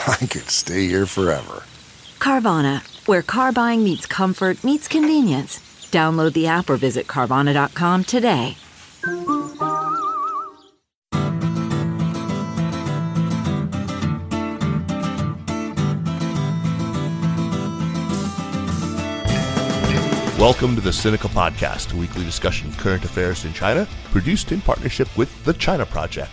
I could stay here forever. Carvana, where car buying meets comfort, meets convenience. Download the app or visit Carvana.com today. Welcome to the Sinica Podcast, a weekly discussion of current affairs in China, produced in partnership with the China Project.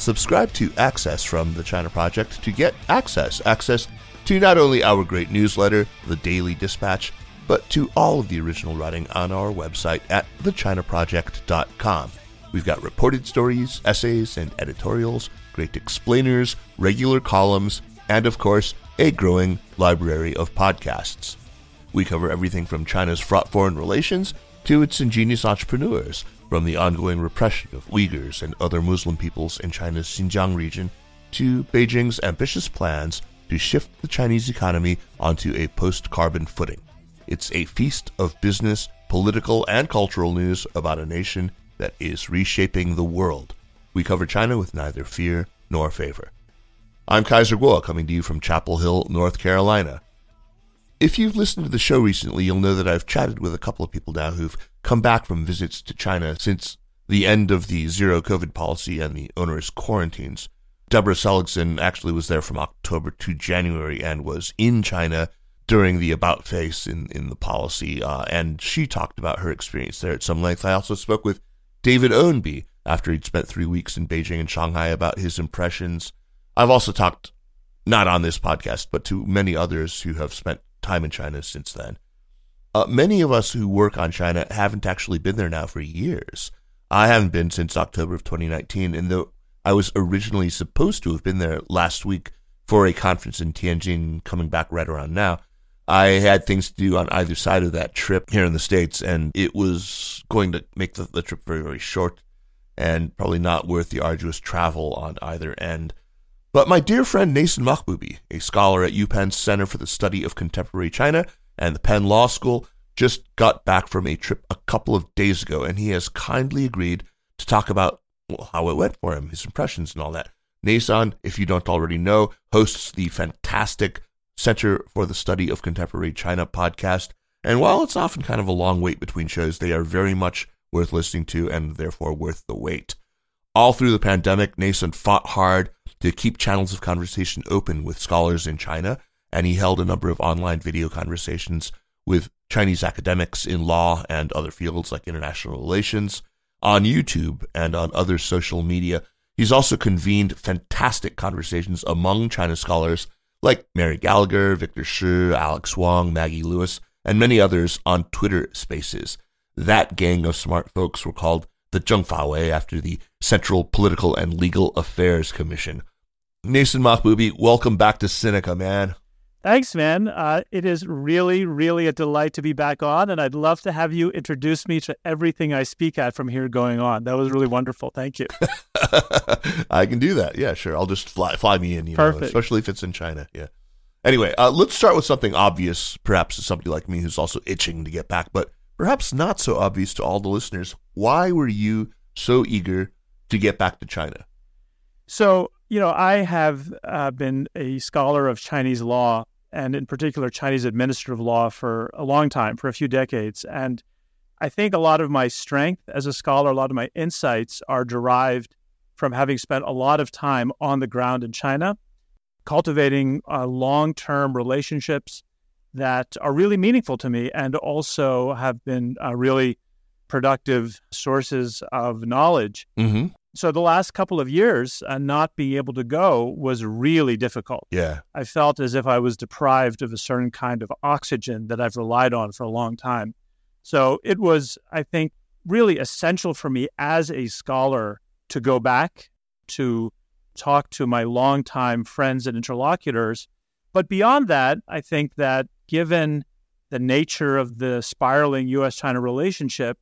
Subscribe to Access from the China Project to get access. Access to not only our great newsletter, the Daily Dispatch, but to all of the original writing on our website at thechinaproject.com. We've got reported stories, essays, and editorials, great explainers, regular columns, and of course, a growing library of podcasts. We cover everything from China's fraught foreign relations to its ingenious entrepreneurs, from the ongoing repression of Uyghurs and other Muslim peoples in China's Xinjiang region to Beijing's ambitious plans to shift the Chinese economy onto a post carbon footing. It's a feast of business, political, and cultural news about a nation that is reshaping the world. We cover China with neither fear nor favor. I'm Kaiser Kuo, coming to you from Chapel Hill, North Carolina. If you've listened to the show recently, you'll know that I've chatted with a couple of people now who've come back from visits to China since the end of the zero COVID policy and the onerous quarantines. Deborah Seligsohn actually was there from October to January and was in China during the about face in, in the policy, uh, and she talked about her experience there at some length. I also spoke with David Ownby after he'd spent three weeks in Beijing and Shanghai about his impressions. I've also talked, not on this podcast, but to many others who have spent time in China since then. Uh, many of us who work on China haven't actually been there now for years. I haven't been since October of 2019, and though I was originally supposed to have been there last week for a conference in Tianjin, coming back right around now, I had things to do on either side of that trip here in the States, and it was going to make the, the trip very, very short and probably not worth the arduous travel on either end. But my dear friend Neysun Mahboubi, a scholar at UPenn's Center for the Study of Contemporary China and the Penn Law School, just got back from a trip a couple of days ago, and he has kindly agreed to talk about well, how it went for him, his impressions, and all that. Neysun, if you don't already know, hosts the fantastic Center for the Study of Contemporary China podcast. And while it's often kind of a long wait between shows, they are very much worth listening to and therefore worth the wait. All through the pandemic, Neysun fought hard to keep channels of conversation open with scholars in China, and he held a number of online video conversations with Chinese academics in law and other fields like international relations on YouTube and on other social media. He's also convened fantastic conversations among China scholars like Mary Gallagher, Victor Shih, Alex Wang, Maggie Lewis, and many others on Twitter spaces. That gang of smart folks were called the Zhengfawei after the Central Political and Legal Affairs Commission. Neysun Mahboubi, welcome back to Sinica, man. Thanks, man. Uh, it is really, really a delight to be back on, and I'd love to have you introduce me to everything I speak at from here going on. That was really wonderful. Thank you. I can do that. Yeah, sure. I'll just fly fly me in. You Perfect. know, especially if it's in China. Yeah. Anyway, uh, let's start with something obvious, perhaps to somebody like me who's also itching to get back, but perhaps not so obvious to all the listeners. Why were you so eager to get back to China? So, you know, I have uh, been a scholar of Chinese law and, in particular, Chinese administrative law for a long time, for a few decades. And I think a lot of my strength as a scholar, a lot of my insights are derived from having spent a lot of time on the ground in China. cultivating uh, long term relationships that are really meaningful to me and also have been uh, really productive sources of knowledge. Mm-hmm. So the last couple of years, uh, not being able to go was really difficult. Yeah. I felt as if I was deprived of a certain kind of oxygen that I've relied on for a long time. So it was, I think, really essential for me as a scholar to go back to talk to my longtime friends and interlocutors. But beyond that, I think that given the nature of the spiraling US China relationship,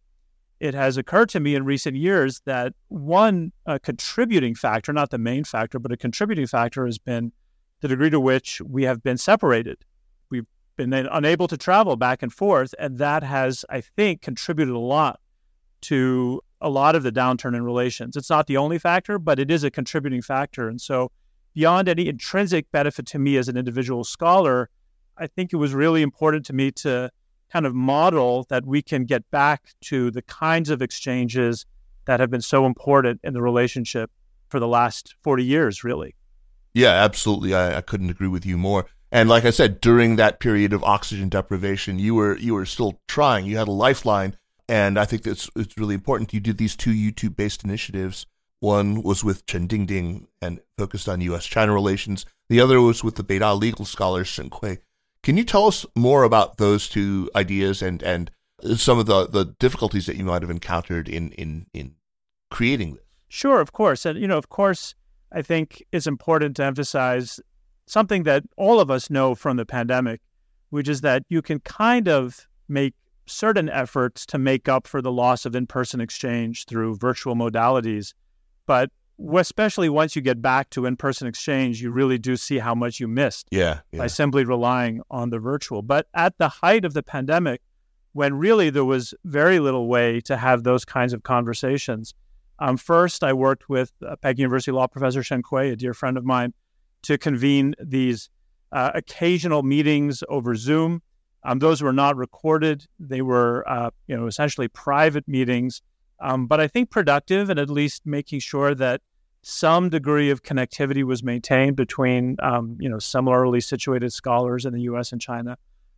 it has occurred to me in recent years that one contributing factor, not the main factor, but a contributing factor has been the degree to which we have been separated. We've been unable to travel back and forth, and that has, I think, contributed a lot to a lot of the downturn in relations. It's not the only factor, but it is a contributing factor. And so, beyond any intrinsic benefit to me as an individual scholar, I think it was really important to me to kind of model that we can get back to the kinds of exchanges that have been so important in the relationship for the last 40 years, really. Yeah, absolutely. I, I couldn't agree with you more. And like I said, during that period of oxygen deprivation, you were you were still trying. You had a lifeline, and I think that's it's really important. You did these two YouTube based initiatives. One was with Chen Dingding and focused on U.S. China relations. The other was with the Beida legal scholar Shen Kui. Can you tell us more about those two ideas and and some of the, the difficulties that you might have encountered in, in, in creating this? Sure, of course. And, you know, of course, I think it's important to emphasize something that all of us know from the pandemic, which is that you can kind of make certain efforts to make up for the loss of in person exchange through virtual modalities. But especially once you get back to in person exchange, you really do see how much you missed yeah, yeah. by simply relying on the virtual. But at the height of the pandemic, when really there was very little way to have those kinds of conversations, um, first I worked with uh, Peking University law professor Shen Kui, a dear friend of mine, to convene these uh, occasional meetings over Zoom. Um, those were not recorded; they were, uh, you know, essentially private meetings um, but I think productive and at least making sure that some degree of connectivity was maintained between um, you know similarly situated scholars in the U.S. and China.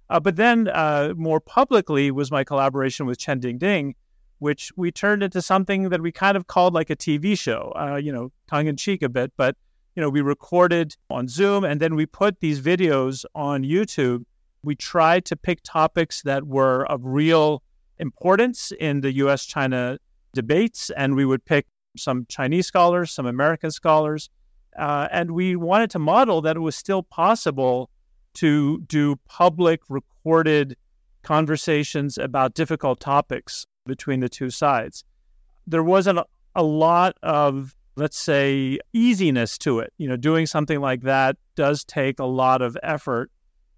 Uh, but then uh, more publicly was my collaboration with Chen Dingding, which we turned into something that we kind of called like a TV show, uh, you know, tongue in cheek a bit. But you know, we recorded on Zoom and then we put these videos on YouTube. We tried to pick topics that were of real importance in the U.S. Debates, and we would pick some Chinese scholars, some American scholars, uh, and we wanted to model that it was still possible to do public recorded conversations about difficult topics between the two sides. There wasn't a lot of, let's say, easiness to it. You know, doing something like that does take a lot of effort.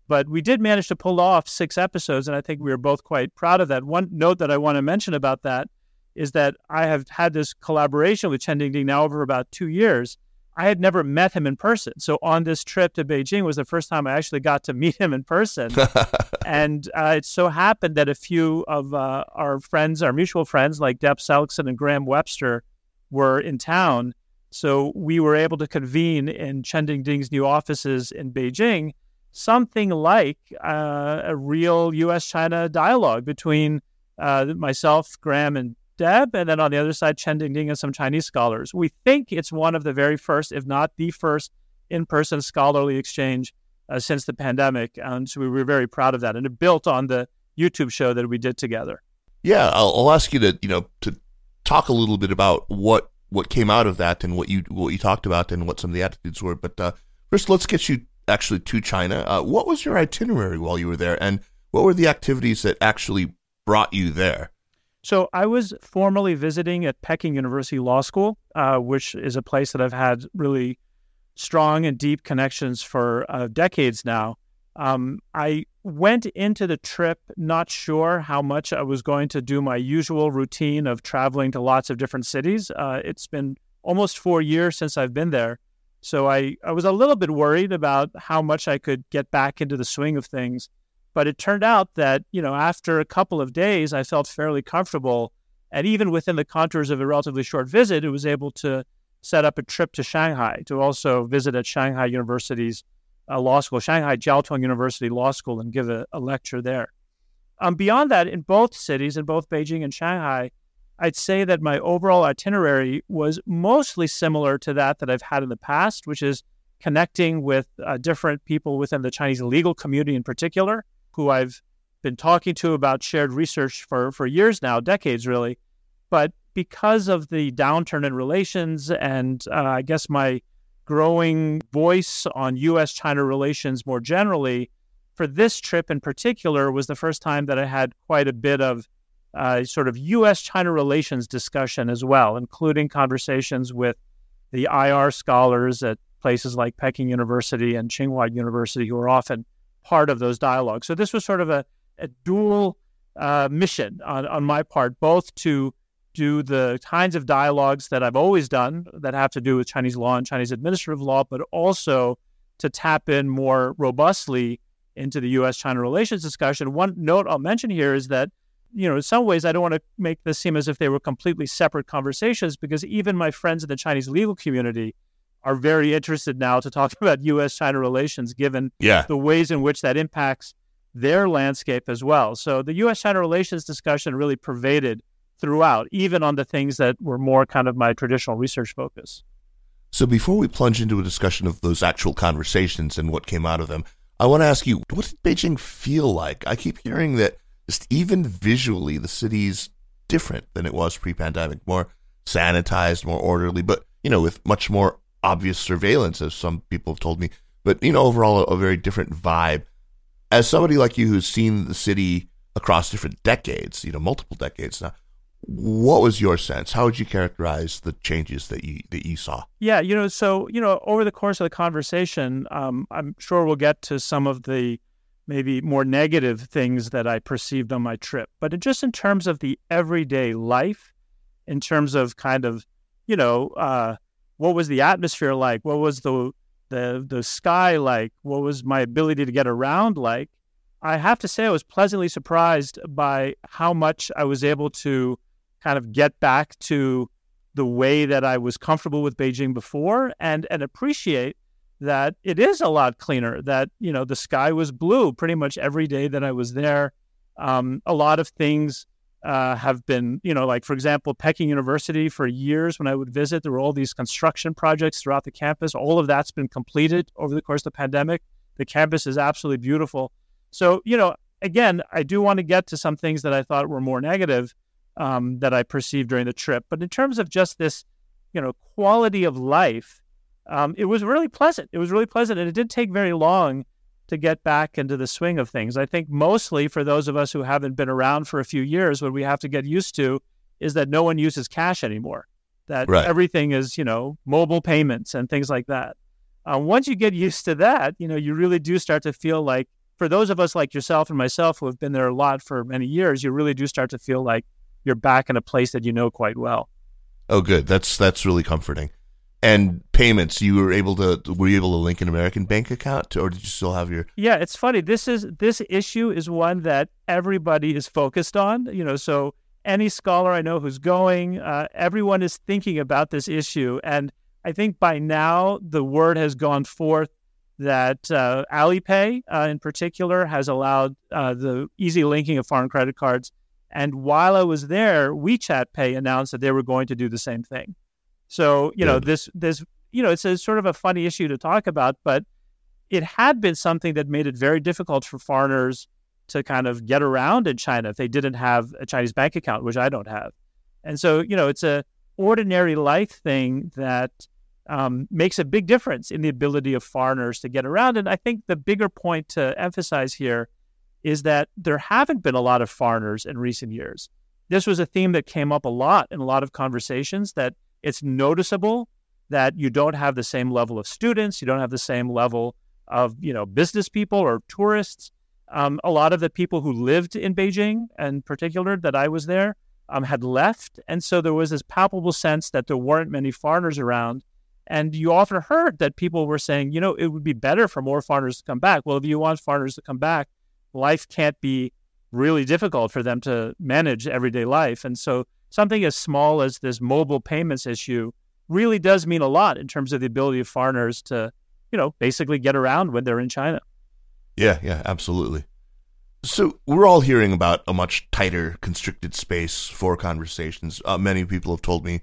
But we did manage to pull off six episodes, and I think we were both quite proud of that. One note that I want to mention about that is that I have had this collaboration with Chen Dingding now over about two years. I had never met him in person. So on this trip to Beijing was the first time I actually got to meet him in person. and uh, it so happened that a few of uh, our friends, our mutual friends like Deb Seligsohn and Graham Webster, were in town. So we were able to convene in Chen Dingding's new offices in Beijing something like uh, a real U.S. China dialogue between uh, myself, Graham, and Deb, and then on the other side, Chen Dingding and some Chinese scholars. We think it's one of the very first, if not the first, in person scholarly exchange uh, since the pandemic. And so we were very proud of that. And it built on the YouTube show that we did together. Yeah, I'll, I'll ask you to, you know, to talk a little bit about what what came out of that and what you what you talked about and what some of the attitudes were. But uh, first, let's get you actually to China. Uh, what was your itinerary while you were there, and what were the activities that actually brought you there? So I was formally visiting at Peking University Law School, uh, which is a place that I've had really strong and deep connections for uh, decades now. Um, I went into the trip not sure how much I was going to do my usual routine of traveling to lots of different cities. Uh, it's been almost four years since I've been there. So I, I was a little bit worried about how much I could get back into the swing of things. But it turned out that, you know, after a couple of days, I felt fairly comfortable. And even within the contours of a relatively short visit, it was able to set up a trip to Shanghai to also visit at Shanghai University's uh, law school, Shanghai Jiao Tong University Law School, and give a, a lecture there. Um, beyond that, in both cities, in both Beijing and Shanghai, I'd say that my overall itinerary was mostly similar to that that I've had in the past, which is connecting with uh, different people within the Chinese legal community in particular, who I've been talking to about shared research for, for years now, decades really. But because of the downturn in relations and uh, I guess my growing voice on US China relations more generally, for this trip in particular was the first time that I had quite a bit of uh, sort of US China relations discussion as well, including conversations with the IR scholars at places like Peking University and Tsinghua University, who are often part of those dialogues. So this was sort of a, a dual uh, mission on, on my part, both to do the kinds of dialogues that I've always done that have to do with Chinese law and Chinese administrative law, but also to tap in more robustly into the U.S. China relations discussion. One note I'll mention here is that, you know, in some ways, I don't want to make this seem as if they were completely separate conversations because even my friends in the Chinese legal community are very interested now to talk about U.S. China relations, given yeah. the ways in which that impacts their landscape as well. So the U.S. China relations discussion really pervaded throughout, even on the things that were more kind of my traditional research focus. So before we plunge into a discussion of those actual conversations and what came out of them, I want to ask you, what did Beijing feel like? I keep hearing that just even visually, the city's different than it was pre-pandemic, more sanitized, more orderly, but you know, with much more obvious surveillance, as some people have told me. But you know, overall, a, a very different vibe. As somebody like you who's seen the city across different decades, you know, multiple decades now, what was your sense? How would you characterize the changes that you that you saw? Yeah, you know, so you know, over the course of the conversation, um, I'm sure we'll get to some of the maybe more negative things that I perceived on my trip, but just in terms of the everyday life, in terms of kind of, you know, uh, what was the atmosphere like? What was the the the sky like? What was my ability to get around like? I have to say, I was pleasantly surprised by how much I was able to kind of get back to the way that I was comfortable with Beijing before and and appreciate that it is a lot cleaner that you know the sky was blue pretty much every day that I was there um, a lot of things uh, have been you know like for example Peking University for years when I would visit there were all these construction projects throughout the campus all of that's been completed over the course of the pandemic the campus is absolutely beautiful so you know again I do want to get to some things that I thought were more negative um, that I perceived during the trip. But in terms of just this, you know, quality of life, um, it was really pleasant. It was really pleasant, and it didn't take very long to get back into the swing of things. I think mostly for those of us who haven't been around for a few years, what we have to get used to is that no one uses cash anymore. That right. everything is, you know, mobile payments and things like that. Uh, once you get used to that, you know, you really do start to feel like, for those of us like yourself and myself who have been there a lot for many years, you really do start to feel like you're back in a place that you know quite well. Oh, good. That's that's really comforting. And payments, you were able to were you able to link an American bank account, to, or did you still have your? Yeah, it's funny. This is this issue is one that everybody is focused on. You know, so any scholar I know who's going, uh, everyone is thinking about this issue, and I think by now the word has gone forth that uh, Alipay, uh, in particular, has allowed uh, the easy linking of foreign credit cards and while I was there, WeChat Pay announced that they were going to do the same thing. So, you Good. know, this this you know, it's a sort of a funny issue to talk about, but it had been something that made it very difficult for foreigners to kind of get around in China if they didn't have a Chinese bank account, which I don't have. And so, you know, it's a ordinary life thing that um, makes a big difference in the ability of foreigners to get around. And I think the bigger point to emphasize here is that there haven't been a lot of foreigners in recent years. This was a theme that came up a lot in a lot of conversations that it's noticeable that you don't have the same level of students, you don't have the same level of, you know, business people or tourists. Um, a lot of the people who lived in Beijing, in particular, that I was there, um, had left, and so there was this palpable sense that there weren't many foreigners around. And you often heard that people were saying, you know, it would be better for more foreigners to come back. Well, if you want foreigners to come back, life can't be really difficult for them to manage everyday life. And so something as small as this mobile payments issue really does mean a lot in terms of the ability of foreigners to, you know, basically get around when they're in China. Yeah, yeah, absolutely. So we're all hearing about a much tighter, constricted space for conversations. Uh, many people have told me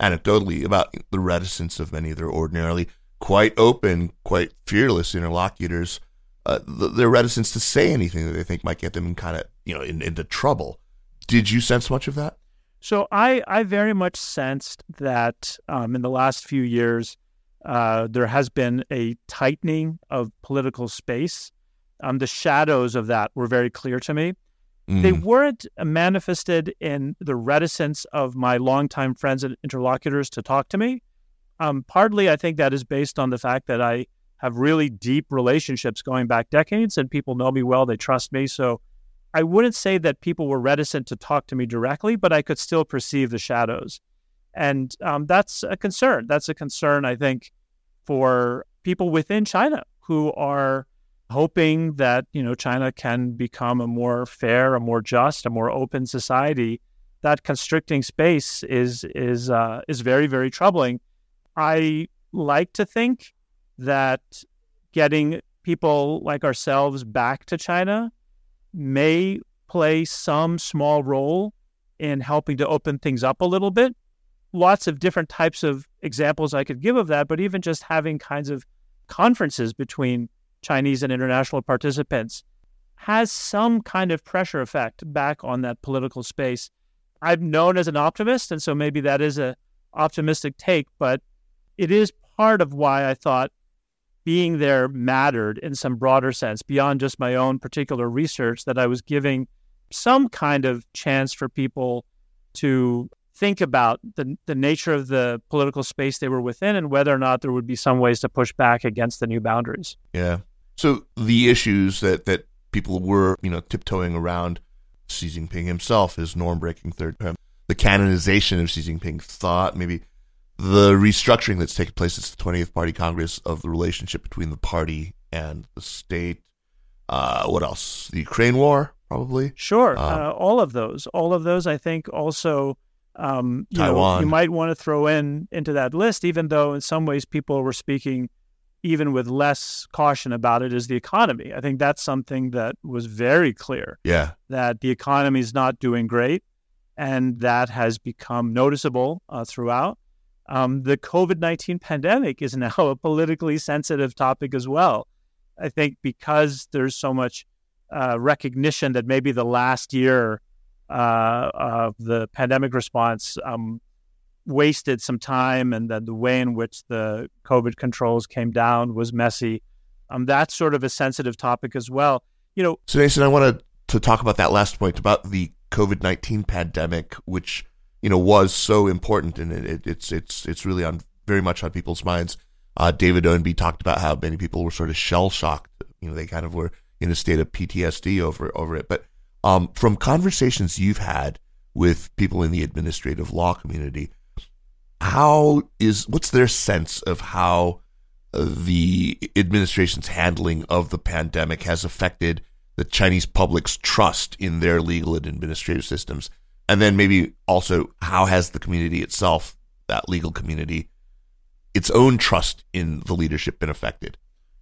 anecdotally about the reticence of many of their ordinarily quite open, quite fearless interlocutors. Uh, their reticence to say anything that they think might get them kind of you know in, into trouble. Did you sense much of that? So I I very much sensed that um, in the last few years uh, there has been a tightening of political space. Um, the shadows of that were very clear to me. Mm. They weren't manifested in the reticence of my longtime friends and interlocutors to talk to me. Um, partly, I think that is based on the fact that I have really deep relationships going back decades, and people know me well. They trust me. So I wouldn't say that people were reticent to talk to me directly, but I could still perceive the shadows. And um, that's a concern. That's a concern, I think, for people within China who are hoping that you know China can become a more fair, a more just, a more open society. That constricting space is is uh, is very very troubling. I like to think that getting people like ourselves back to China may play some small role in helping to open things up a little bit. Lots of different types of examples I could give of that, but even just having kinds of conferences between Chinese and international participants has some kind of pressure effect back on that political space. I'm known as an optimist, and so maybe that is a optimistic take, but it is part of why I thought being there mattered in some broader sense beyond just my own particular research that I was giving some kind of chance for people to think about the, the nature of the political space they were within and whether or not there would be some ways to push back against the new boundaries. Yeah. So the issues that, that people were, you know, tiptoeing around Xi Jinping himself, his norm breaking third term, the canonization of Xi Jinping's thought, maybe the restructuring that's taken place at the 20th Party Congress of the relationship between the party and the state. Uh, what else? The Ukraine war, probably. Sure, um, uh, all of those. All of those, I think, also. Um, you Taiwan. Know, you might want to throw in into that list, even though in some ways people were speaking even with less caution about it, is the economy. I think that's something that was very clear. Yeah, that the economy is not doing great, and that has become noticeable uh, throughout. Um, the COVID 19 pandemic is now a politically sensitive topic as well. I think because there's so much uh, recognition that maybe the last year uh, of the pandemic response um, wasted some time and that the way in which the COVID controls came down was messy. Um, that's sort of a sensitive topic as well. You know, so Neysun, I wanted to talk about that last point about the COVID 19 pandemic, which you know was so important, and it, it, it's it's it's really on very much on people's minds. Uh, David Ownby talked about how many people were sort of shell shocked. You know, they kind of were in a state of PTSD over over it. But um, from conversations you've had with people in the administrative law community, how is what's their sense of how the administration's handling of the pandemic has affected the Chinese public's trust in their legal and administrative systems? And then maybe also how has the community itself, that legal community, its own trust in the leadership been affected?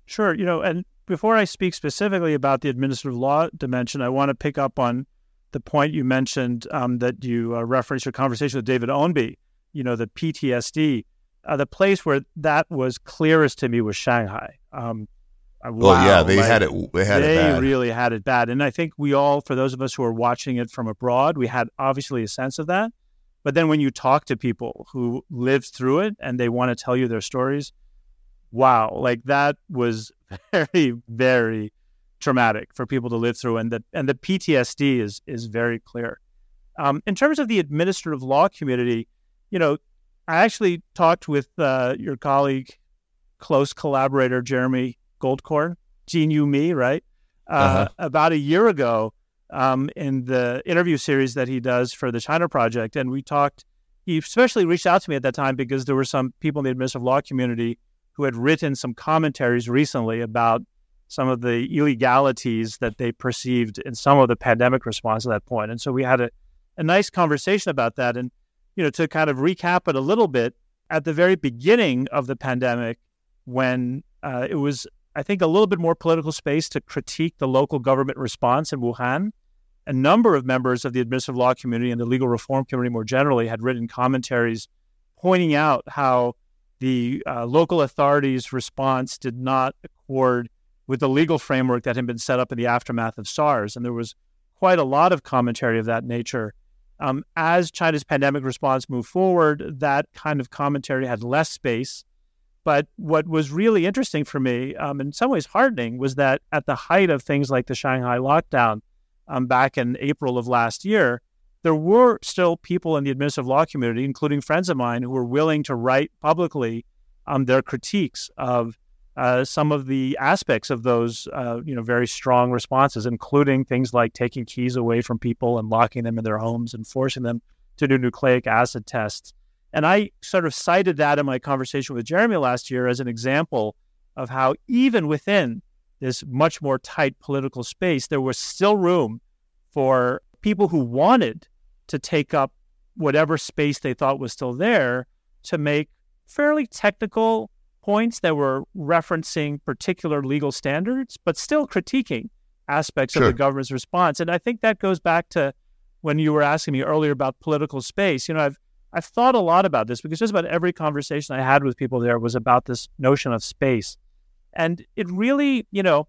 Sure. You know, and before I speak specifically about the administrative law dimension, I want to pick up on the point you mentioned um, that you uh, referenced your conversation with David Ownby, you know, the PTSD. Uh, the place where that was clearest to me was Shanghai. Um, Wow, well, yeah, they like, had it. They had they it really had it bad, and I think we all, for those of us who are watching it from abroad, we had obviously a sense of that. But then when you talk to people who lived through it and they want to tell you their stories, wow, like that was very, very traumatic for people to live through, and the and the PTSD is is very clear. Um, in terms of the administrative law community, you know, I actually talked with uh, your colleague, close collaborator Jeremy Goldkorn, Gene You Me, right? Uh, uh-huh. About a year ago, um, in the interview series that he does for the China Project, and we talked. He especially reached out to me at that time because there were some people in the administrative law community who had written some commentaries recently about some of the illegalities that they perceived in some of the pandemic response at that point. And so we had a, a nice conversation about that. And, you know, to kind of recap it a little bit, at the very beginning of the pandemic, when uh, it was, I think, a little bit more political space to critique the local government response in Wuhan, a number of members of the administrative law community and the legal reform community more generally had written commentaries pointing out how the uh, local authorities' response did not accord with the legal framework that had been set up in the aftermath of SARS. And there was quite a lot of commentary of that nature. Um, as China's pandemic response moved forward, that kind of commentary had less space. But what was really interesting for me, um, in some ways heartening, was that at the height of things like the Shanghai lockdown um, back in April of last year, there were still people in the administrative law community, including friends of mine, who were willing to write publicly um, their critiques of uh, some of the aspects of those, uh, you know, very strong responses, including things like taking keys away from people and locking them in their homes and forcing them to do nucleic acid tests. And I sort of cited that in my conversation with Jeremy last year as an example of how even within this much more tight political space, there was still room for people who wanted to take up whatever space they thought was still there to make fairly technical points that were referencing particular legal standards, but still critiquing aspects sure. of the government's response. And I think that goes back to when you were asking me earlier about political space. You know, I've I've thought a lot about this because just about every conversation I had with people there was about this notion of space. And it really, you know,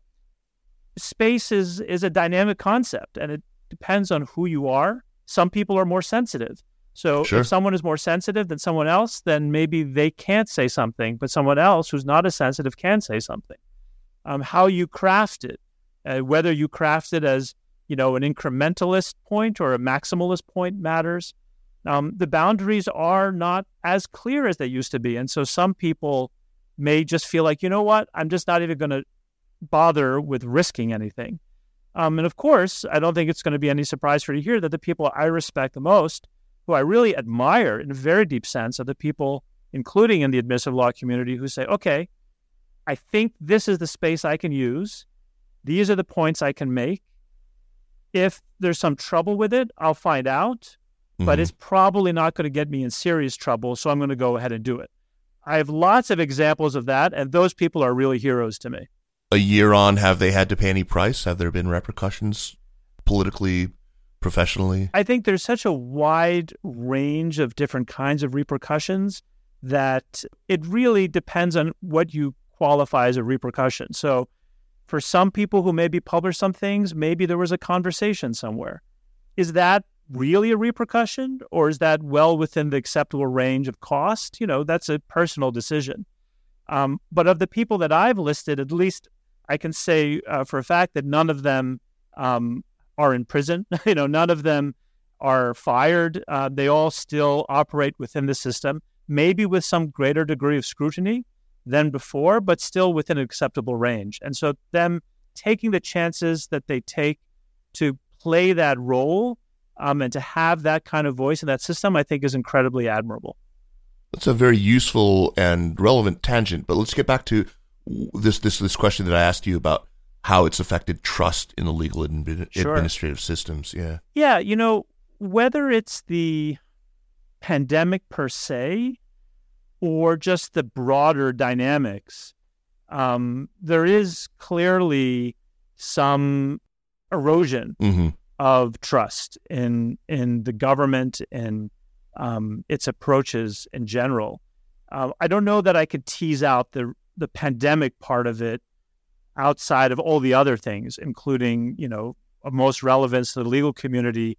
space is is a dynamic concept and it depends on who you are. Some people are more sensitive. So sure. if someone is more sensitive than someone else, then maybe they can't say something, but someone else who's not as sensitive can say something. Um, how you craft it, uh, whether you craft it as you know an incrementalist point or a maximalist point matters. Um, the boundaries are not as clear as they used to be, and so some people may just feel like, you know what, I'm just not even going to bother with risking anything. Um, and of course, I don't think it's going to be any surprise for you here that the people I respect the most, who I really admire in a very deep sense, are the people, including in the admissive law community, who say, okay, I think this is the space I can use. These are the points I can make. If there's some trouble with it, I'll find out, mm-hmm. but it's probably not going to get me in serious trouble. So I'm going to go ahead and do it. I have lots of examples of that, and those people are really heroes to me a year on, have they had to pay any price? Have there been repercussions politically, professionally? I think there's such a wide range of different kinds of repercussions that it really depends on what you qualify as a repercussion. So, for some people who maybe published some things, maybe there was a conversation somewhere. Is that really a repercussion or is that well within the acceptable range of cost? You know, that's a personal decision. Um, but of the people that I've listed, at least I can say uh, for a fact that none of them um, are in prison. you know, none of them are fired. Uh, they all still operate within the system, maybe with some greater degree of scrutiny than before, but still within an acceptable range. And so, them taking the chances that they take to play that role um, and to have that kind of voice in that system, I think is incredibly admirable. That's a very useful and relevant tangent. But let's get back to this this this question that I asked you about how it's affected trust in the legal admi- sure. administrative systems. Yeah. Yeah, you know, whether it's the pandemic per se or just the broader dynamics, um, there is clearly some erosion mm-hmm. Of trust in in the government and um, its approaches in general. Uh, I don't know that I could tease out the the pandemic part of it outside of all the other things, including, you know, of most relevance to the legal community,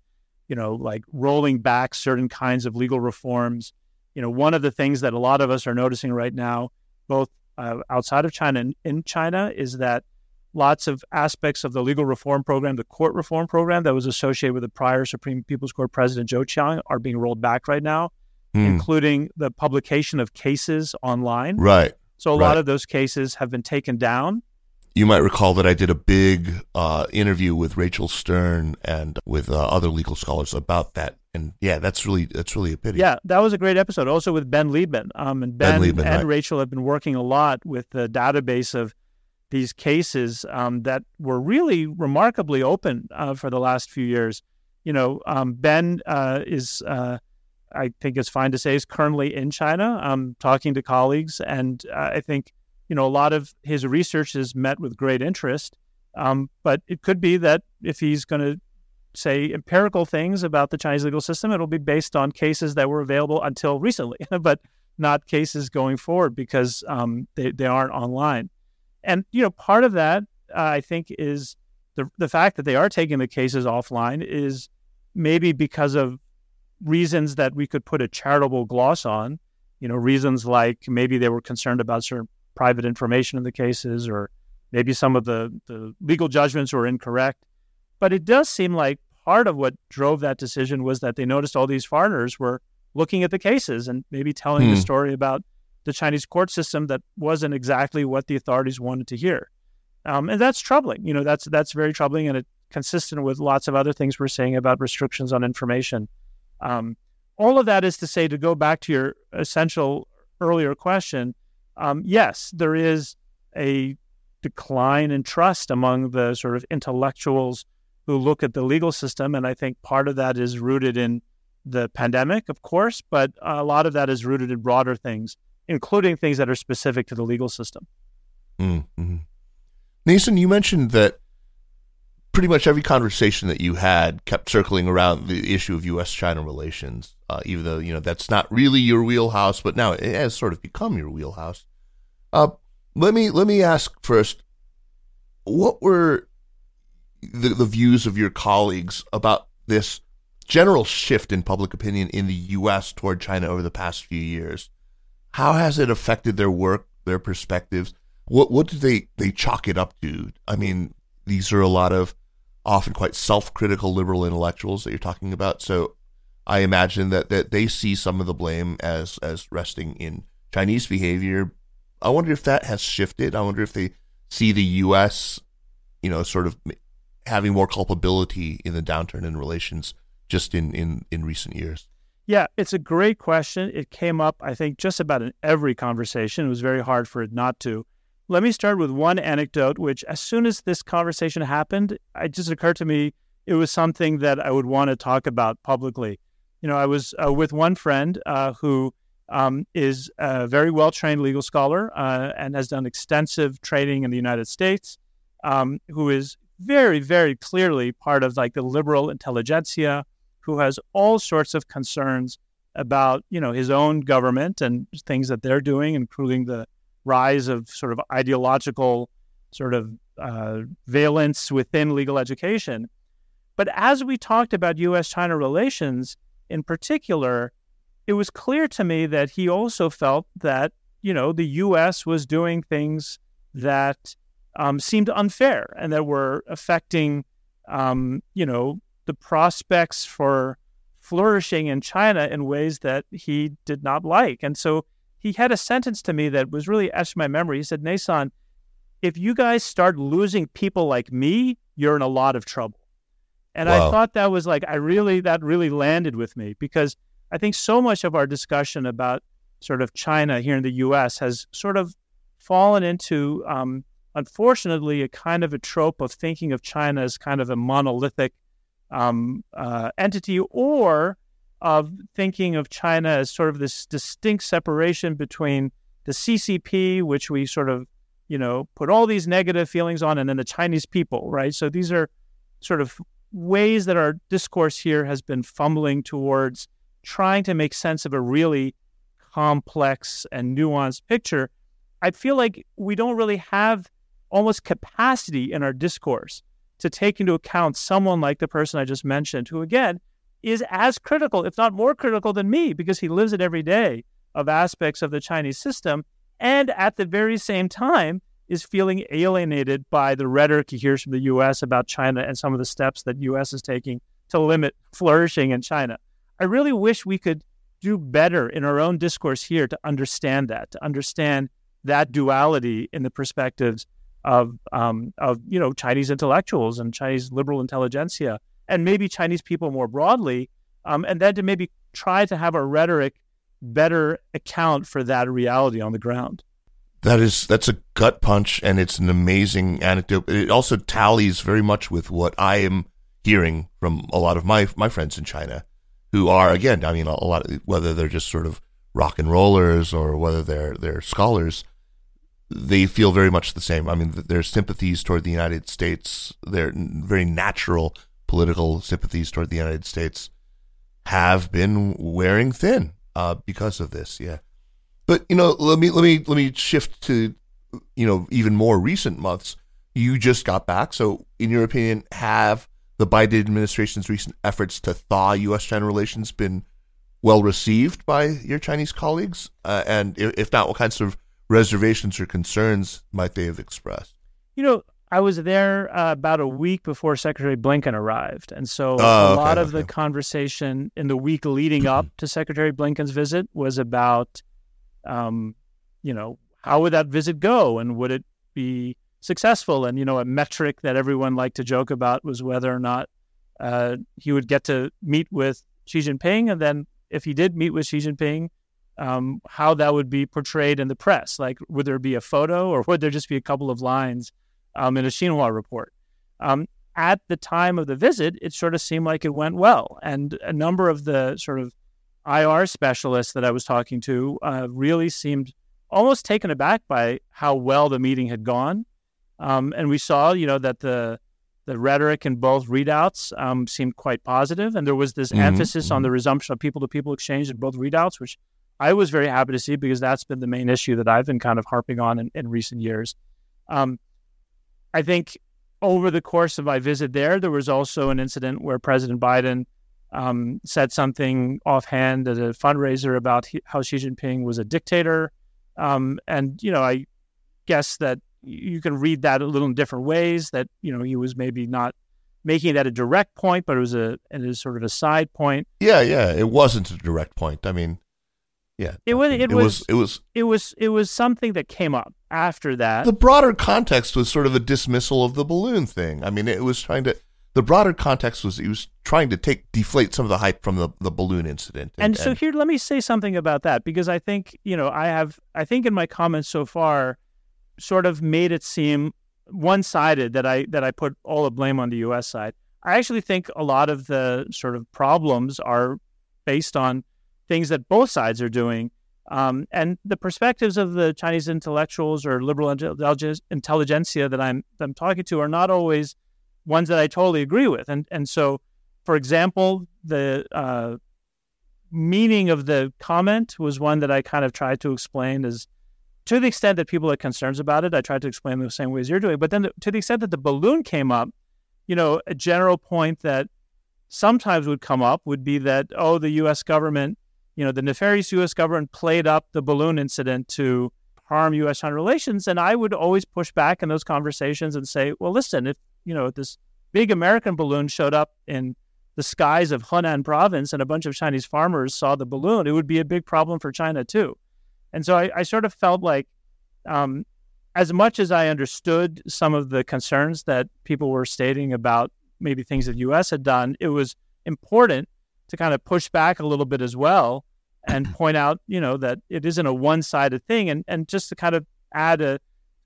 you know, like rolling back certain kinds of legal reforms. You know, one of the things that a lot of us are noticing right now, both uh, outside of China and in China, is that lots of aspects of the legal reform program, the court reform program that was associated with the prior Supreme People's Court President Zhou Qiang, are being rolled back right now, mm. including the publication of cases online. Right. So a right. lot of those cases have been taken down. You might recall that I did a big uh, interview with Rachel Stern and with uh, other legal scholars about that. And yeah, that's really that's really a pity. Yeah, that was a great episode. Also with Ben Liebman. Um, and Ben, ben Liebman, and right. Rachel have been working a lot with the database of these cases um, that were really remarkably open uh, for the last few years. You know, um, Ben uh, is uh, I think it's fine to say, is currently in China, um, talking to colleagues, and uh, I think you know a lot of his research is met with great interest. Um, but it could be that if he's going to say empirical things about the Chinese legal system, it'll be based on cases that were available until recently, but not cases going forward because um, they they aren't online. And you know, part of that uh, I think is the the fact that they are taking the cases offline is maybe because of reasons that we could put a charitable gloss on. You know, reasons like maybe they were concerned about certain private information in the cases, or maybe some of the, the legal judgments were incorrect. But it does seem like part of what drove that decision was that they noticed all these foreigners were looking at the cases and maybe telling hmm. the story about the Chinese court system that wasn't exactly what the authorities wanted to hear. Um, and that's troubling. You know, that's that's very troubling, and consistent with lots of other things we're saying about restrictions on information. Um, all of that is to say, to go back to your essential earlier question, um, yes, there is a decline in trust among the sort of intellectuals who look at the legal system, and I think part of that is rooted in the pandemic, of course, but a lot of that is rooted in broader things, including things that are specific to the legal system. Mm-hmm. Neysun, you mentioned that pretty much every conversation that you had kept circling around the issue of U.S. China relations, uh, even though you know that's not really your wheelhouse, but now it has sort of become your wheelhouse. Uh, let me let me ask first, what were the, the views of your colleagues about this general shift in public opinion in the U.S. toward China over the past few years? How has it affected their work, their perspectives? What what do they they chalk it up to? I mean, these are a lot of often quite self-critical liberal intellectuals that you're talking about. So I imagine that that they see some of the blame as as resting in Chinese behavior. I wonder if that has shifted. I wonder if they see the U.S. you know sort of having more culpability in the downturn in relations just in in in recent years. Yeah, it's a great question. It came up, I think, just about in every conversation. It was very hard for it not to. Let me start with one anecdote, which as soon as this conversation happened, it just occurred to me it was something that I would want to talk about publicly. You know, I was uh, with one friend uh, who um, is a very well trained legal scholar uh, and has done extensive training in the United States, um, who is very, very clearly part of like the liberal intelligentsia, who has all sorts of concerns about you know his own government and things that they're doing, including the rise of sort of ideological sort of uh, valence within legal education. But as we talked about U.S. China relations in particular, it was clear to me that he also felt that, you know, the U.S. was doing things that um, seemed unfair and that were affecting, um, you know, the prospects for flourishing in China in ways that he did not like. And so he had a sentence to me that was really etched in my memory. He said, Neysun, if you guys start losing people like me, you're in a lot of trouble. And wow. I thought that was like, I really, that really landed with me because I think so much of our discussion about sort of China here in the US has sort of fallen into, um, unfortunately, a kind of a trope of thinking of China as kind of a monolithic um, uh, entity or of thinking of China as sort of this distinct separation between the CCP, which we sort of, you know, put all these negative feelings on, and then the Chinese people, right? So these are sort of ways that our discourse here has been fumbling towards trying to make sense of a really complex and nuanced picture. I feel like we don't really have almost capacity in our discourse to take into account someone like the person I just mentioned, who again is as critical, if not more critical than me, because he lives it every day of aspects of the Chinese system. And at the very same time, is feeling alienated by the rhetoric he hears from the U.S. about China and some of the steps that U.S. is taking to limit flourishing in China. I really wish we could do better in our own discourse here to understand that, to understand that duality in the perspectives of um, of you know Chinese intellectuals and Chinese liberal intelligentsia and maybe Chinese people more broadly, um, and then to maybe try to have a rhetoric better account for that reality on the ground. That is that's a gut punch, and it's an amazing anecdote. It also tallies very much with what I am hearing from a lot of my my friends in China. who are again, I mean, a lot of, whether they're just sort of rock and rollers or whether they're they're scholars, they feel very much the same. I mean, their sympathies toward the United States, their very natural political sympathies toward the United States, have been wearing thin uh, because of this. Yeah, but you know, let me let me let me shift to you know even more recent months. You just got back, so in your opinion, have the Biden administration's recent efforts to thaw U.S.-China relations been well received by your Chinese colleagues? Uh, and if not, what kinds of reservations or concerns might they have expressed? You know, I was there uh, about a week before Secretary Blinken arrived. And so oh, a lot okay, of the conversation in the week leading up to Secretary Blinken's visit was about, um, you know, how would that visit go and would it be successful? And, you know, a metric that everyone liked to joke about was whether or not uh, he would get to meet with Xi Jinping. And then if he did meet with Xi Jinping, um, how that would be portrayed in the press. Like, would there be a photo or would there just be a couple of lines um, in a Xinhua report? Um, at the time of the visit, it sort of seemed like it went well. And a number of the sort of IR specialists that I was talking to uh, really seemed almost taken aback by how well the meeting had gone. Um, and we saw, you know, that the the rhetoric in both readouts um, seemed quite positive, and there was this mm-hmm. emphasis on the resumption of people-to-people exchange in both readouts, which I was very happy to see because that's been the main issue that I've been kind of harping on in, in recent years. Um, I think over the course of my visit there, there was also an incident where President Biden um, said something offhand at a fundraiser about he, how Xi Jinping was a dictator. Um, and, you know, I guess that you can read that a little in different ways that, you know, he was maybe not making that a direct point, but it was a, it was sort of a side point. Yeah, yeah. It wasn't a direct point. I mean, yeah. It was it, it was, was it was it was it was something that came up after that. the broader context was sort of a dismissal of the balloon thing. I mean, it was trying to the broader context was he was trying to take deflate some of the hype from the, the balloon incident. and so here let me say something about that because I think, you know, I have I think in my comments so far sort of made it seem one-sided that I that I put all the blame on the US side. I actually think a lot of the sort of problems are based on things that both sides are doing. Um, and the perspectives of the Chinese intellectuals or liberal intelligentsia that I'm that I'm talking to are not always ones that I totally agree with. And and so, for example, the uh, meaning of the comment was one that I kind of tried to explain as to the extent that people had concerns about it. I tried to explain the same way as you're doing. But then, the, to the extent that the balloon came up, you know, a general point that sometimes would come up would be that oh, the U.S. government you know, the nefarious U.S. government played up the balloon incident to harm U.S.-China relations. And I would always push back in those conversations and say, well, listen, if, you know, this big American balloon showed up in the skies of Hunan province and a bunch of Chinese farmers saw the balloon, it would be a big problem for China too. And so I, I sort of felt like, um, as much as I understood some of the concerns that people were stating about maybe things that the U.S. had done, it was important to kind of push back a little bit as well and point out, you know, that it isn't a one-sided thing, and and just to kind of add a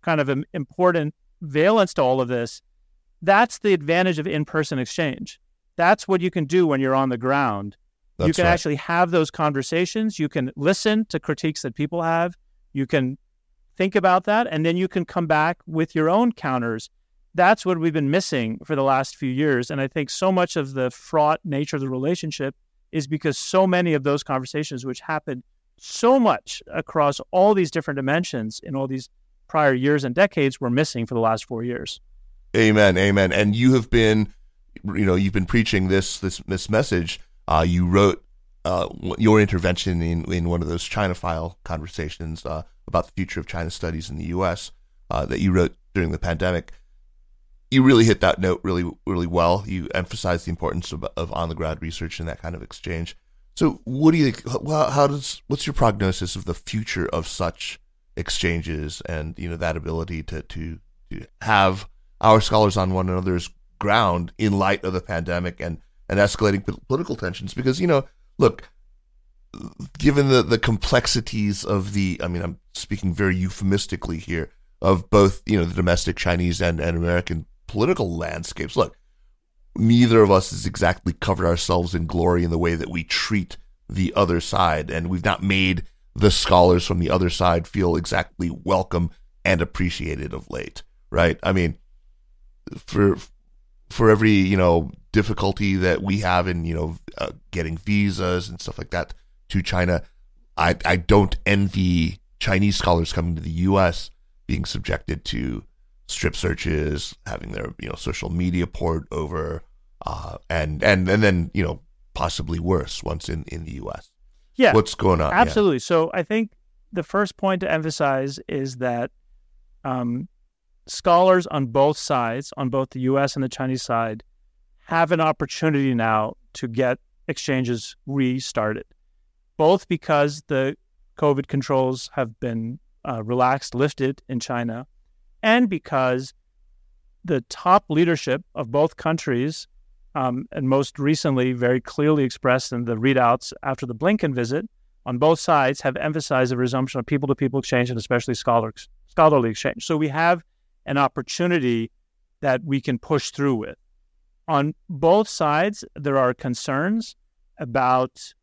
kind of an important valence to all of this. That's the advantage of in-person exchange. That's what you can do when you're on the ground. That's you can right. actually have those conversations. You can listen to critiques that people have. You can think about that, and then you can come back with your own counters. That's what we've been missing for the last few years. And I think so much of the fraught nature of the relationship is because so many of those conversations, which happened so much across all these different dimensions in all these prior years and decades, were missing for the last four years. Amen, amen. And you have been, you know, you've been preaching this this this message. Uh, you wrote uh, your intervention in in one of those China file conversations uh, about the future of China studies in the U.S. Uh, that you wrote during the pandemic. You really hit that note really really well. You emphasized the importance of, of on the ground research and that kind of exchange. So, what do you think? Well, how does what's your prognosis of the future of such exchanges and you know that ability to to, to have our scholars on one another's ground in light of the pandemic and and escalating political tensions because you know look given the the complexities of the i mean i'm speaking very euphemistically here of both you know the domestic chinese and, and american political landscapes look neither of us has exactly covered ourselves in glory in the way that we treat the other side, and we've not made the scholars from the other side feel exactly welcome and appreciated of late, right? I mean, for for every you know difficulty that we have in you know uh, getting visas and stuff like that to China, I I don't envy Chinese scholars coming to the U.S. being subjected to strip searches, having their you know social media poured over, uh, and and and then you know possibly worse once in in the U.S. Yeah, what's going on? Absolutely. Yeah. So I think the first point to emphasize is that um, scholars on both sides, on both the U.S. and the Chinese side, have an opportunity now to get exchanges restarted, both because the COVID controls have been uh, relaxed, lifted in China, and because the top leadership of both countries, um, and most recently very clearly expressed in the readouts after the Blinken visit, on both sides have emphasized the resumption of people to people exchange and especially scholars, scholarly exchange. So we have an opportunity that we can push through with. On both sides, there are concerns about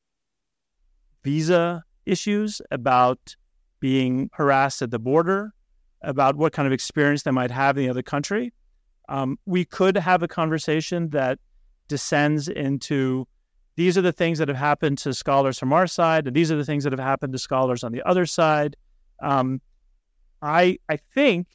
visa issues, about being harassed at the border, about what kind of experience they might have in the other country. Um, we could have a conversation that descends into these are the things that have happened to scholars from our side, and these are the things that have happened to scholars on the other side. Um, I I think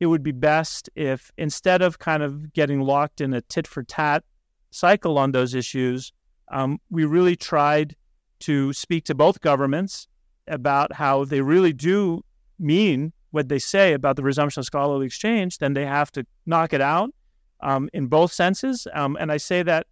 it would be best if instead of kind of getting locked in a tit for tat cycle on those issues, um, we really tried to speak to both governments about how they really do mean what they say about the resumption of scholarly exchange, then they have to knock it out um, in both senses. Um, and I say that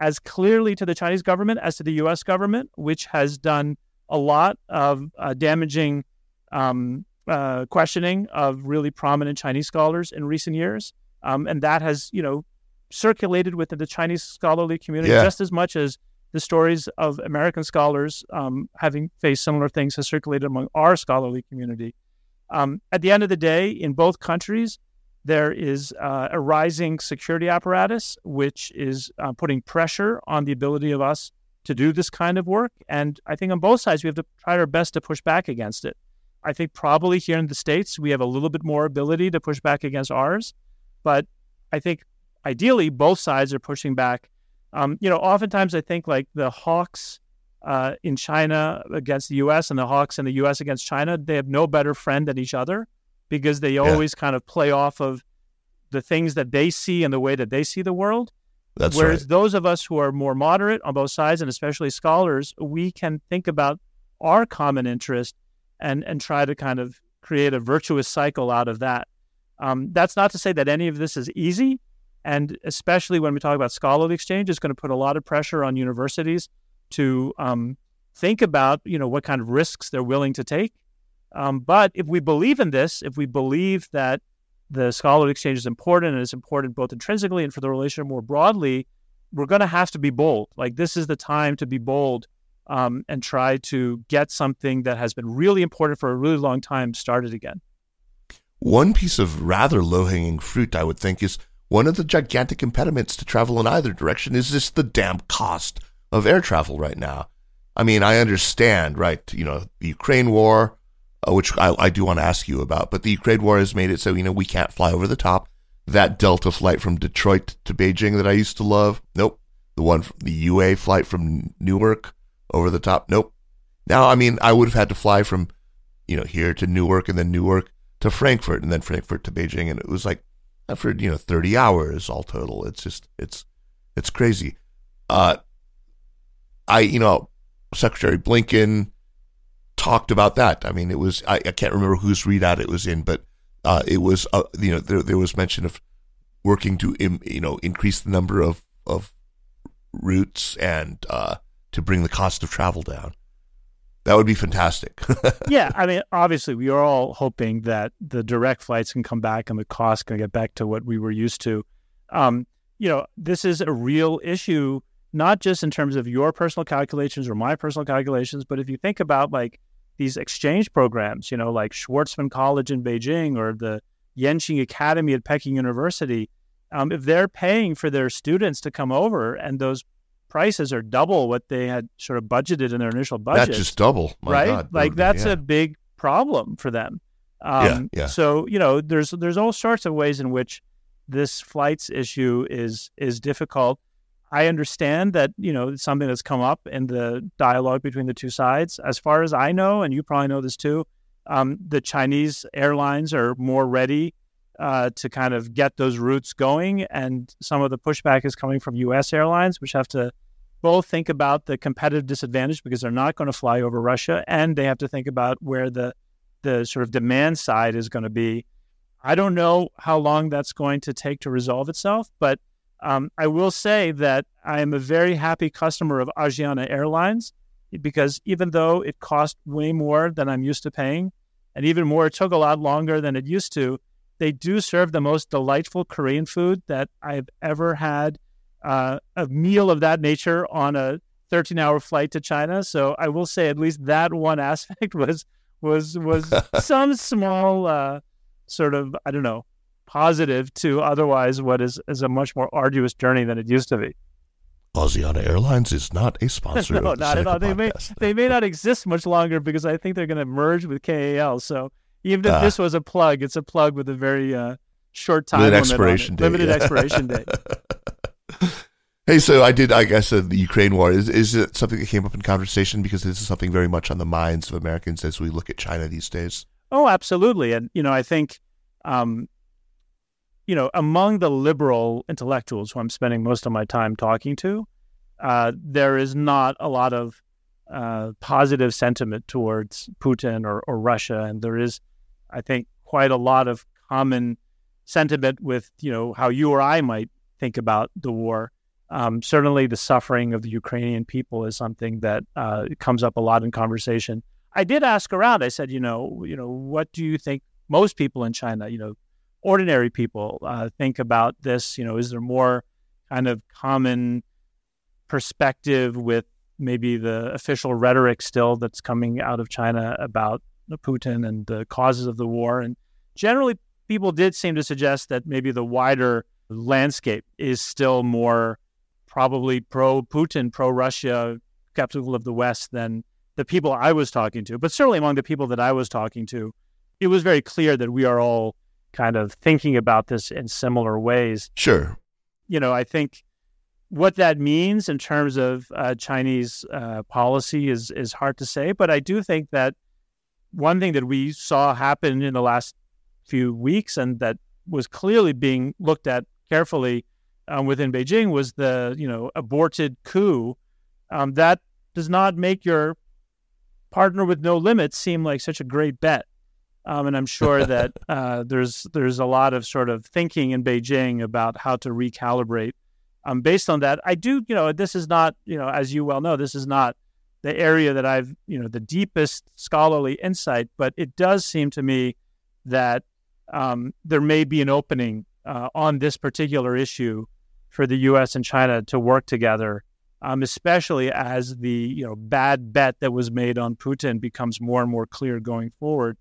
as clearly to the Chinese government as to the U.S. government, which has done a lot of uh, damaging um, uh, questioning of really prominent Chinese scholars in recent years, um, and that has you know circulated within the Chinese scholarly community yeah. just as much as the stories of American scholars um, having faced similar things has circulated among our scholarly community. Um, at the end of the day, in both countries, there is uh, a rising security apparatus, which is uh, putting pressure on the ability of us to do this kind of work. And I think on both sides, we have to try our best to push back against it. I think probably here in the States, we have a little bit more ability to push back against ours. But I think ideally, both sides are pushing back. Um, you know, oftentimes I think like the hawks uh, in China against the U.S. and the hawks in the U.S. against China, they have no better friend than each other because they always yeah. kind of play off of the things that they see and the way that they see the world. That's Whereas right. those of us who are more moderate on both sides, and especially scholars, we can think about our common interest and and try to kind of create a virtuous cycle out of that. Um, that's not to say that any of this is easy, and especially when we talk about scholarly exchange, it's going to put a lot of pressure on universities to um, think about you know what kind of risks they're willing to take um, but if we believe in this, if we believe that the scholarly exchange is important and it's important both intrinsically and for the relationship more broadly, we're going to have to be bold. Like this is the time to be bold um, and try to get something that has been really important for a really long time started again. One piece of rather low hanging fruit, I would think, is one of the gigantic impediments to travel in either direction is this the damn cost of air travel right now. I mean, I understand, right? You know, the Ukraine war, uh, which I, I do want to ask you about. But the Ukraine war has made it so, you know, we can't fly over the top. That Delta flight from Detroit to Beijing that I used to love, nope. The one, from the UA flight from Newark over the top, nope. Now, I mean, I would have had to fly from, you know, here to Newark and then Newark to Frankfurt and then Frankfurt to Beijing. And it was like, for, you know, 30 hours all total. It's just, it's, it's crazy. Uh, I, you know, Secretary Blinken, talked about that. I mean, it was I, I can't remember whose readout it was in, but uh, it was uh, you know there there was mention of working to you know increase the number of of routes and uh, to bring the cost of travel down. That would be fantastic. yeah, I mean, obviously, we are all hoping that the direct flights can come back and the costs can get back to what we were used to. Um, you know, this is a real issue not just in terms of your personal calculations or my personal calculations, but if you think about like these exchange programs, you know, like Schwarzman College in Beijing or the Yenching Academy at Peking University, um, if they're paying for their students to come over and those prices are double what they had sort of budgeted in their initial budget, That's just double, My right? God. Like that's Yeah. a big problem for them. Um, Yeah, yeah. So you know, there's there's all sorts of ways in which this flights issue is is difficult. I understand that you know something that's come up in the dialogue between the two sides. As far as I know, and you probably know this too, um, the Chinese airlines are more ready uh, to kind of get those routes going, and some of the pushback is coming from U.S. airlines, which have to both think about the competitive disadvantage because they're not going to fly over Russia, and they have to think about where the the sort of demand side is going to be. I don't know how long that's going to take to resolve itself, but um, I will say that I am a very happy customer of Asiana Airlines because even though it cost way more than I'm used to paying, and even more, it took a lot longer than it used to, they do serve the most delightful Korean food that I've ever had. Uh, a meal of that nature on a 13 hour flight to China. So I will say at least that one aspect was was was some small uh, sort of I don't know positive to otherwise what is is a much more arduous journey than it used to be. Asiana Airlines is not a sponsor no, of the not at all. They may they may not exist much longer because I think they're going to merge with KAL. So even if Ah. this was a plug, it's a plug with a very uh, short time Limited limit on expiration date, Limited yeah. expiration date. Hey, so I did. I guess uh, the Ukraine war is is it something that came up in conversation because this is something very much on the minds of Americans as we look at China these days. Oh, absolutely. And, you know, I think, um, you know, among the liberal intellectuals who I'm spending most of my time talking to, uh, there is not a lot of uh, positive sentiment towards Putin or, or Russia. And there is, I think, quite a lot of common sentiment with, you know, how you or I might think about the war. Um, certainly, the suffering of the Ukrainian people is something that uh, comes up a lot in conversation. I did ask around. I said, you know, you know, what do you think most people in China, you know, ordinary people, uh, think about this? You know, is there more kind of common perspective with maybe the official rhetoric still that's coming out of China about Putin and the causes of the war? And generally, people did seem to suggest that maybe the wider landscape is still more probably pro Putin, pro Russia, skeptical of the West than the people I was talking to. But certainly among the people that I was talking to, it was very clear that we are all kind of thinking about this in similar ways. Sure. You know, I think what that means in terms of uh, Chinese uh, policy is is hard to say. But I do think that one thing that we saw happen in the last few weeks and that was clearly being looked at carefully um, within Beijing was the you know aborted coup. Um, that does not make your partner with no limits seem like such a great bet. Um, and I'm sure that uh, there's there's a lot of sort of thinking in Beijing about how to recalibrate. Um, based on that, I do you know this is not you know as you well know this is not the area that I've you know the deepest scholarly insight, but it does seem to me that um, there may be an opening uh, on this particular issue for the U.S. and China to work together, um, especially as the you know bad bet that was made on Putin becomes more and more clear going forward.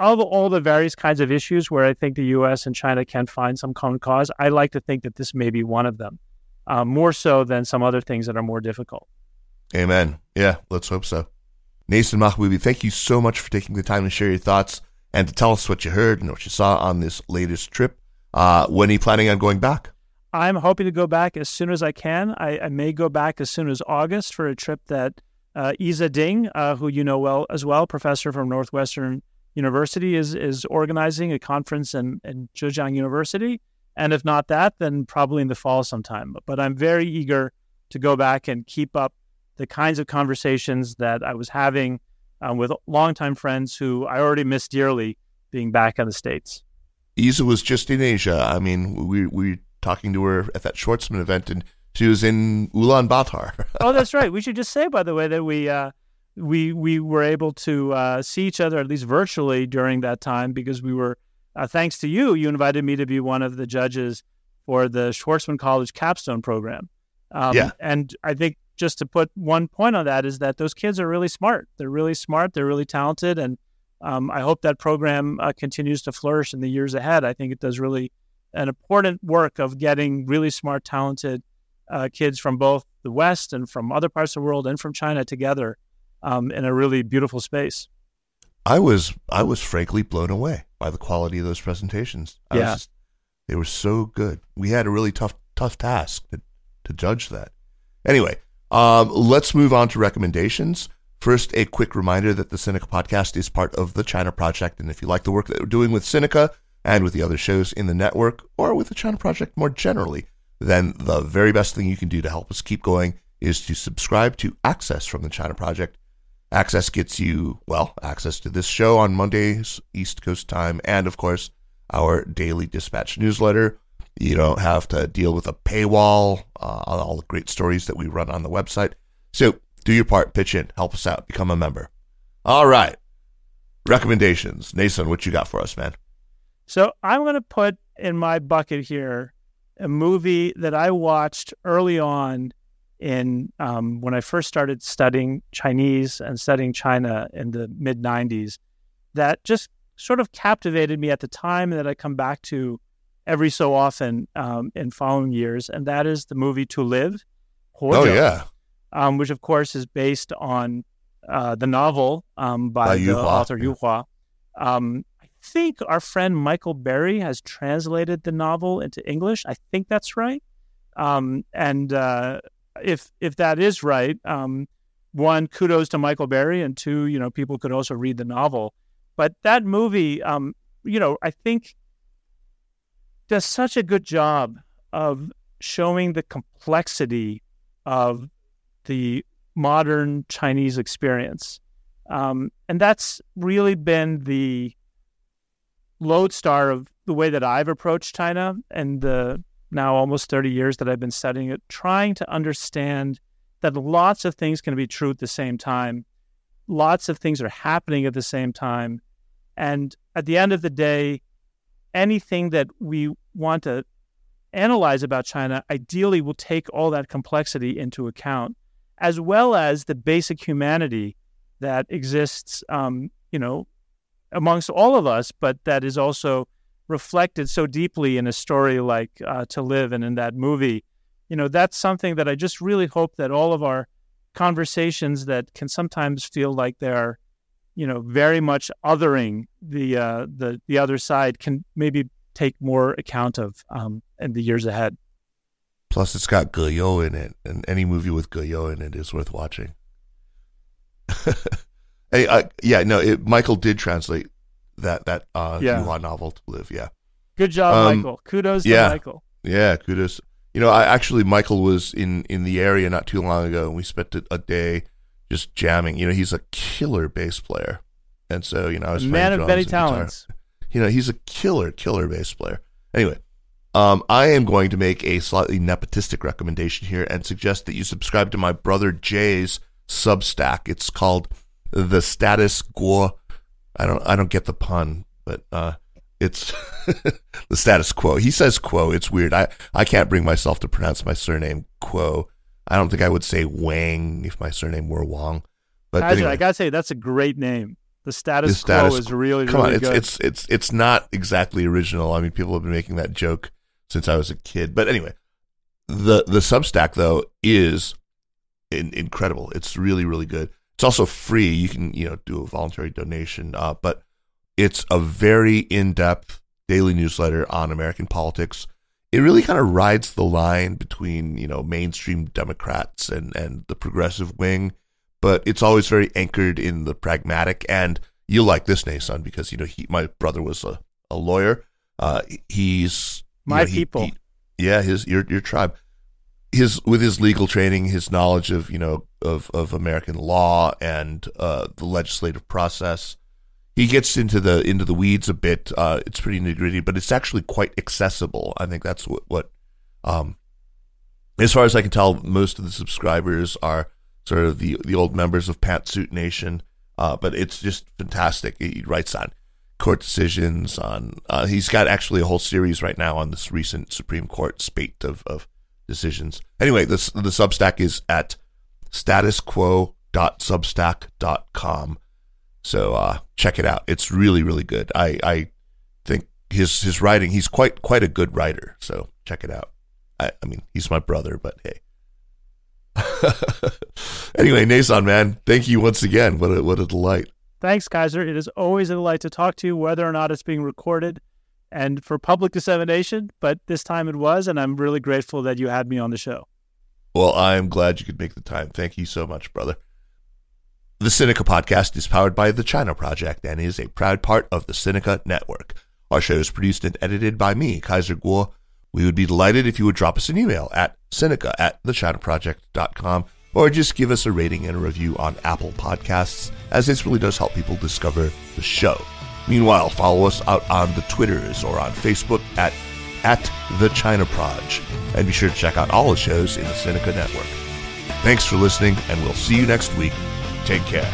Of all the various kinds of issues where I think the U.S. and China can find some common cause, I like to think that this may be one of them, uh, more so than some other things that are more difficult. Amen. Yeah, let's hope so. Neysun Mahboubi, thank you so much for taking the time to share your thoughts and to tell us what you heard and what you saw on this latest trip. Uh, when are you planning on going back? I'm hoping to go back as soon as I can. I, I may go back as soon as August for a trip that uh, Iza Ding, uh, who you know well as well, professor from Northwestern University, is is organizing a conference in, in Zhejiang University. And if not that, then probably in the fall sometime. But I'm very eager to go back and keep up the kinds of conversations that I was having um, with longtime friends who I already miss dearly being back in the States. Iza was just in Asia. I mean, we we were talking to her at that Schwarzman event, and she was in Ulaanbaatar. oh, that's right. We should just say, by the way, that we uh, we we were able to uh, see each other at least virtually during that time because we were, uh, thanks to you, you invited me to be one of the judges for the Schwarzman College capstone program. Um, Yeah. and I think just to put one point on that is that those kids are really smart. They're really smart. They're really talented, and um, I hope that program uh, continues to flourish in the years ahead. I think it does really an important work of getting really smart, talented uh, kids from both the West and from other parts of the world and from China together um, in a really beautiful space. I was I was frankly blown away by the quality of those presentations. I yeah. Just, they were so good. We had a really tough tough task to, to judge that. Anyway, um, let's move on to recommendations. First, a quick reminder that the Sinica podcast is part of the China Project. And if you like the work that we're doing with Sinica and with the other shows in the network or with the China Project more generally, then the very best thing you can do to help us keep going is to subscribe to Access from the China Project. Access gets you, well, access to this show on Mondays, East Coast time, and of course, our daily dispatch newsletter. You don't have to deal with a paywall uh, on all the great stories that we run on the website. So do your part, pitch in, help us out, become a member. All right. Recommendations. Neysun, what you got for us, man? So I'm going to put in my bucket here a movie that I watched early on in um, when I first started studying Chinese and studying China in the mid 90s that just sort of captivated me at the time and that I come back to every so often um, in following years. And that is the movie To Live. Oh, yeah. Um, which, of course, is based on uh, the novel um, by, by the Hua. author Yu Hua. Um, I think our friend Michael Berry has translated the novel into English. I think that's right. Um, and uh, if if that is right, um, one kudos to Michael Berry, and two, you know, people could also read the novel. But that movie, um, you know, I think does such a good job of showing the complexity of the modern Chinese experience. Um, and that's really been the lodestar of the way that I've approached China and the now almost 30 years that I've been studying it, trying to understand that lots of things can be true at the same time. Lots of things are happening at the same time. And at the end of the day, anything that we want to analyze about China ideally will take all that complexity into account, as well as the basic humanity that exists, um, you know, amongst all of us, but that is also reflected so deeply in a story like uh, To Live and in that movie. You know, that's something that I just really hope that all of our conversations that can sometimes feel like they're, you know, very much othering the uh, the the other side can maybe take more account of um, in the years ahead. Plus, it's got Ge You in it, and any movie with Ge You in it is worth watching. hey, uh, yeah, no, it, Michael did translate that that uh yeah. Novel to live. Yeah. Good job, um, Michael. Kudos to yeah. Michael. Yeah, kudos. You know, I actually Michael was in in the area not too long ago, and we spent a, day just jamming. You know, he's a killer bass player, and so you know, I was man of many talents. Guitar. You know, he's a killer, killer bass player. Anyway, um, I am going to make a slightly nepotistic recommendation here and suggest that you subscribe to my brother Jay's Substack. It's called the Status Kuo I don't I don't get the pun, but uh, it's the status quo. He says quo. It's weird. I, I can't bring myself to pronounce my surname quo. I don't think I would say Wang if my surname were Wong. But Actually, anyway. I gotta say that's a great name. The status, the status quo is really come really on. Good. It's, it's it's it's not exactly original. I mean, people have been making that joke since I was a kid. But anyway, the the Substack though is in, incredible. It's really really good. It's also free. You can, you know, do a voluntary donation, uh, but it's a very in-depth daily newsletter on American politics. It really kind of rides the line between, you know, mainstream Democrats and, and the progressive wing, but it's always very anchored in the pragmatic. And you like this, Neysun, because, you know, he, my brother was a, a lawyer. Uh, he's my you know, he, people. He, yeah, his your your tribe his with his legal training, his knowledge of you know of of American law and uh, the legislative process, he gets into the into the weeds a bit. Uh, it's pretty nitty gritty, but it's actually quite accessible. I think that's what what, um, as far as I can tell, most of the subscribers are sort of the the old members of Pantsuit Nation. Uh, but it's just fantastic. He writes on court decisions on. Uh, he's got actually a whole series right now on this recent Supreme Court spate of of decisions. Anyway, this the Substack is at statuskuo.substack.com. So uh, check it out. It's really really good. I I think his his writing. He's quite quite a good writer. So check it out. I, I mean, he's my brother, but hey. anyway, Neysun, man, thank you once again. What a what a delight. Thanks, Kaiser. It is always a delight to talk to you, whether or not it's being recorded and for public dissemination. But this time it was, and I'm really grateful that you had me on the show. Well, I am glad you could make the time. Thank you so much, brother. The Sinica podcast is powered by the China Project and is a proud part of the Sinica Network. Our show is produced and edited by me, Kaiser Kuo. We would be delighted if you would drop us an email at Sinica at thechinaproject.com or just give us a rating and a review on Apple Podcasts, as this really does help people discover the show. Meanwhile, follow us out on the Twitters or on Facebook at at The China Proj. And be sure to check out all the shows in the Sinica Network. Thanks for listening, and we'll see you next week. Take care.